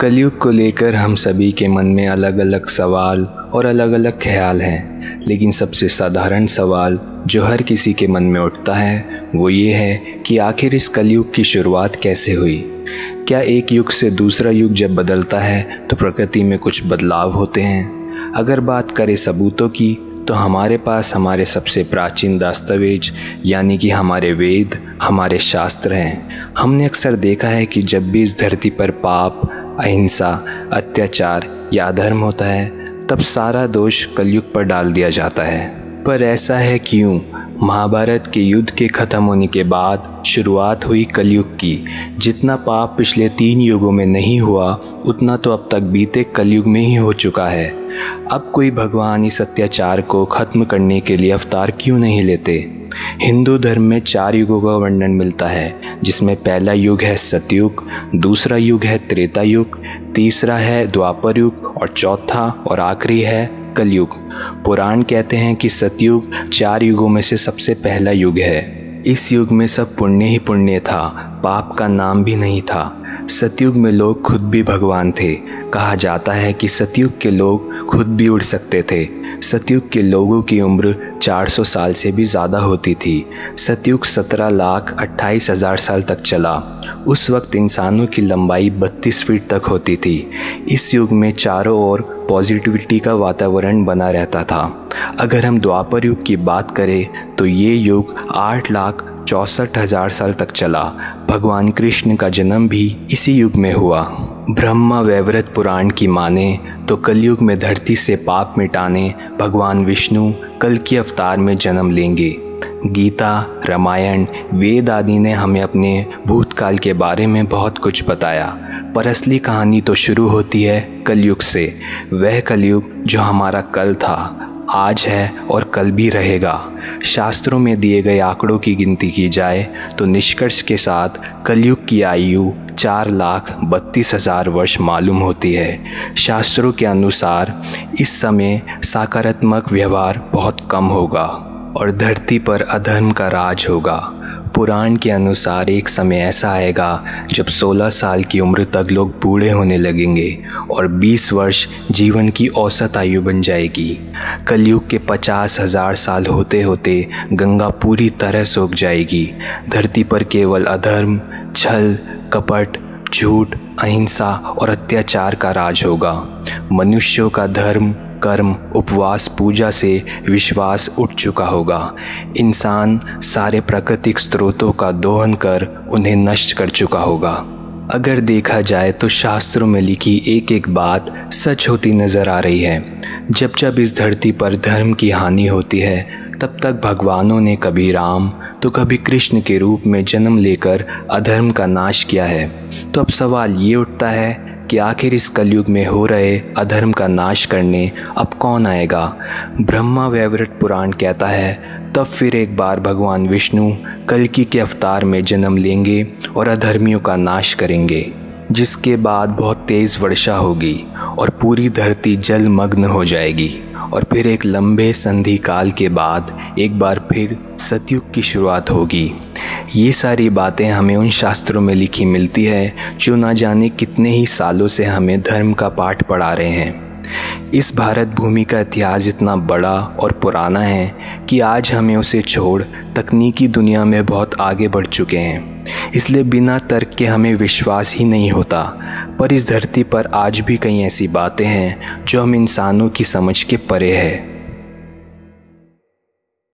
कलयुग को लेकर हम सभी के मन में अलग अलग सवाल और अलग अलग ख्याल हैं। लेकिन सबसे साधारण सवाल जो हर किसी के मन में उठता है, वो ये है कि आखिर इस कलयुग की शुरुआत कैसे हुई? क्या एक युग से दूसरा युग जब बदलता है तो प्रकृति में कुछ बदलाव होते हैं? अगर बात करें सबूतों की तो हमारे पास हमारे सबसे प्राचीन दस्तावेज़, यानी कि हमारे वेद, हमारे शास्त्र हैं। हमने अक्सर देखा है कि जब भी इस धरती पर पाप अहिंसा, अत्याचार या अधर्म होता है, तब सारा दोष कलयुग पर डाल दिया जाता है। पर ऐसा है क्यों? महाभारत के युद्ध के ख़त्म होने के बाद शुरुआत हुई कलयुग की। जितना पाप पिछले तीन युगों में नहीं हुआ, उतना तो अब तक बीते कलयुग में ही हो चुका है। अब कोई भगवान इस अत्याचार को ख़त्म करने के लिए अवतार क्यों नहीं लेते? हिंदू धर्म में चार युगों का वर्णन मिलता है, जिसमें पहला युग है सतयुग, दूसरा युग है त्रेता युग, तीसरा है द्वापर युग और चौथा और आखिरी है कलयुग। पुराण कहते हैं कि सतयुग चार युगों में से सबसे पहला युग है। इस युग में सब पुण्य ही पुण्य था, पाप का नाम भी नहीं था। सतयुग में लोग खुद भी भगवान थे। कहा जाता है कि सतयुग के लोग खुद भी उड़ सकते थे। सतयुग के लोगों की उम्र 400 साल से भी ज़्यादा होती थी। सतयुग 17 लाख अट्ठाईस हज़ार साल तक चला। उस वक्त इंसानों की लंबाई 32 फीट तक होती थी। इस युग में चारों ओर पॉजिटिविटी का वातावरण बना रहता था। अगर हम द्वापर युग की बात करें तो ये युग आठ लाख चौंसठ हज़ार साल तक चला। भगवान कृष्ण का जन्म भी इसी युग में हुआ। ब्रह्मा वैव्रत पुराण की माने तो कलयुग में धरती से पाप मिटाने, भगवान विष्णु कल की अवतार में जन्म लेंगे। गीता, रामायण, वेद आदि ने हमें अपने भूतकाल के बारे में बहुत कुछ बताया। पर असली कहानी तो शुरू होती है कलयुग से। वह कलयुग जो हमारा कल था, आज है और कल भी रहेगा। शास्त्रों में दिए गए आंकड़ों की गिनती की जाए तो निष्कर्ष के साथ कलयुग की आयु चार लाख बत्तीस हज़ार वर्ष मालूम होती है। शास्त्रों के अनुसार इस समय सकारात्मक व्यवहार बहुत कम होगा और धरती पर अधर्म का राज होगा। पुराण के अनुसार एक समय ऐसा आएगा जब 16 साल की उम्र तक लोग बूढ़े होने लगेंगे और 20 वर्ष जीवन की औसत आयु बन जाएगी। कलयुग के पचास हज़ार साल होते होते गंगा पूरी तरह सूख जाएगी। धरती पर केवल अधर्म, छल कपट, झूठ, अहिंसा और अत्याचार का राज होगा। मनुष्यों का धर्म, कर्म, उपवास, पूजा से विश्वास उठ चुका होगा। इंसान सारे प्राकृतिक स्रोतों का दोहन कर उन्हें नष्ट कर चुका होगा। अगर देखा जाए तो शास्त्रों में लिखी एक एक बात सच होती नज़र आ रही है। जब जब इस धरती पर धर्म की हानि होती है तब तक भगवानों ने कभी राम तो कभी कृष्ण के रूप में जन्म लेकर अधर्म का नाश किया है। तो अब सवाल ये उठता है कि आखिर इस कलयुग में हो रहे अधर्म का नाश करने अब कौन आएगा? ब्रह्मा वैवरट पुराण कहता है, तब फिर एक बार भगवान विष्णु कलकी के अवतार में जन्म लेंगे और अधर्मियों का नाश करेंगे, जिसके बाद बहुत तेज़ वर्षा होगी और पूरी धरती जलमग्न हो जाएगी। और फिर एक लंबे संधि काल के बाद एक बार फिर सतयुग की शुरुआत होगी। ये सारी बातें हमें उन शास्त्रों में लिखी मिलती है, जो ना जाने कितने ही सालों से हमें धर्म का पाठ पढ़ा रहे हैं। इस भारत भूमि का इतिहास इतना बड़ा और पुराना है कि आज हमें उसे छोड़ तकनीकी दुनिया में बहुत आगे बढ़ चुके हैं। इसलिए बिना तर्क के हमें विश्वास ही नहीं होता। पर इस धरती पर आज भी कई ऐसी बातें हैं, जो हम इंसानों की समझ के परे है।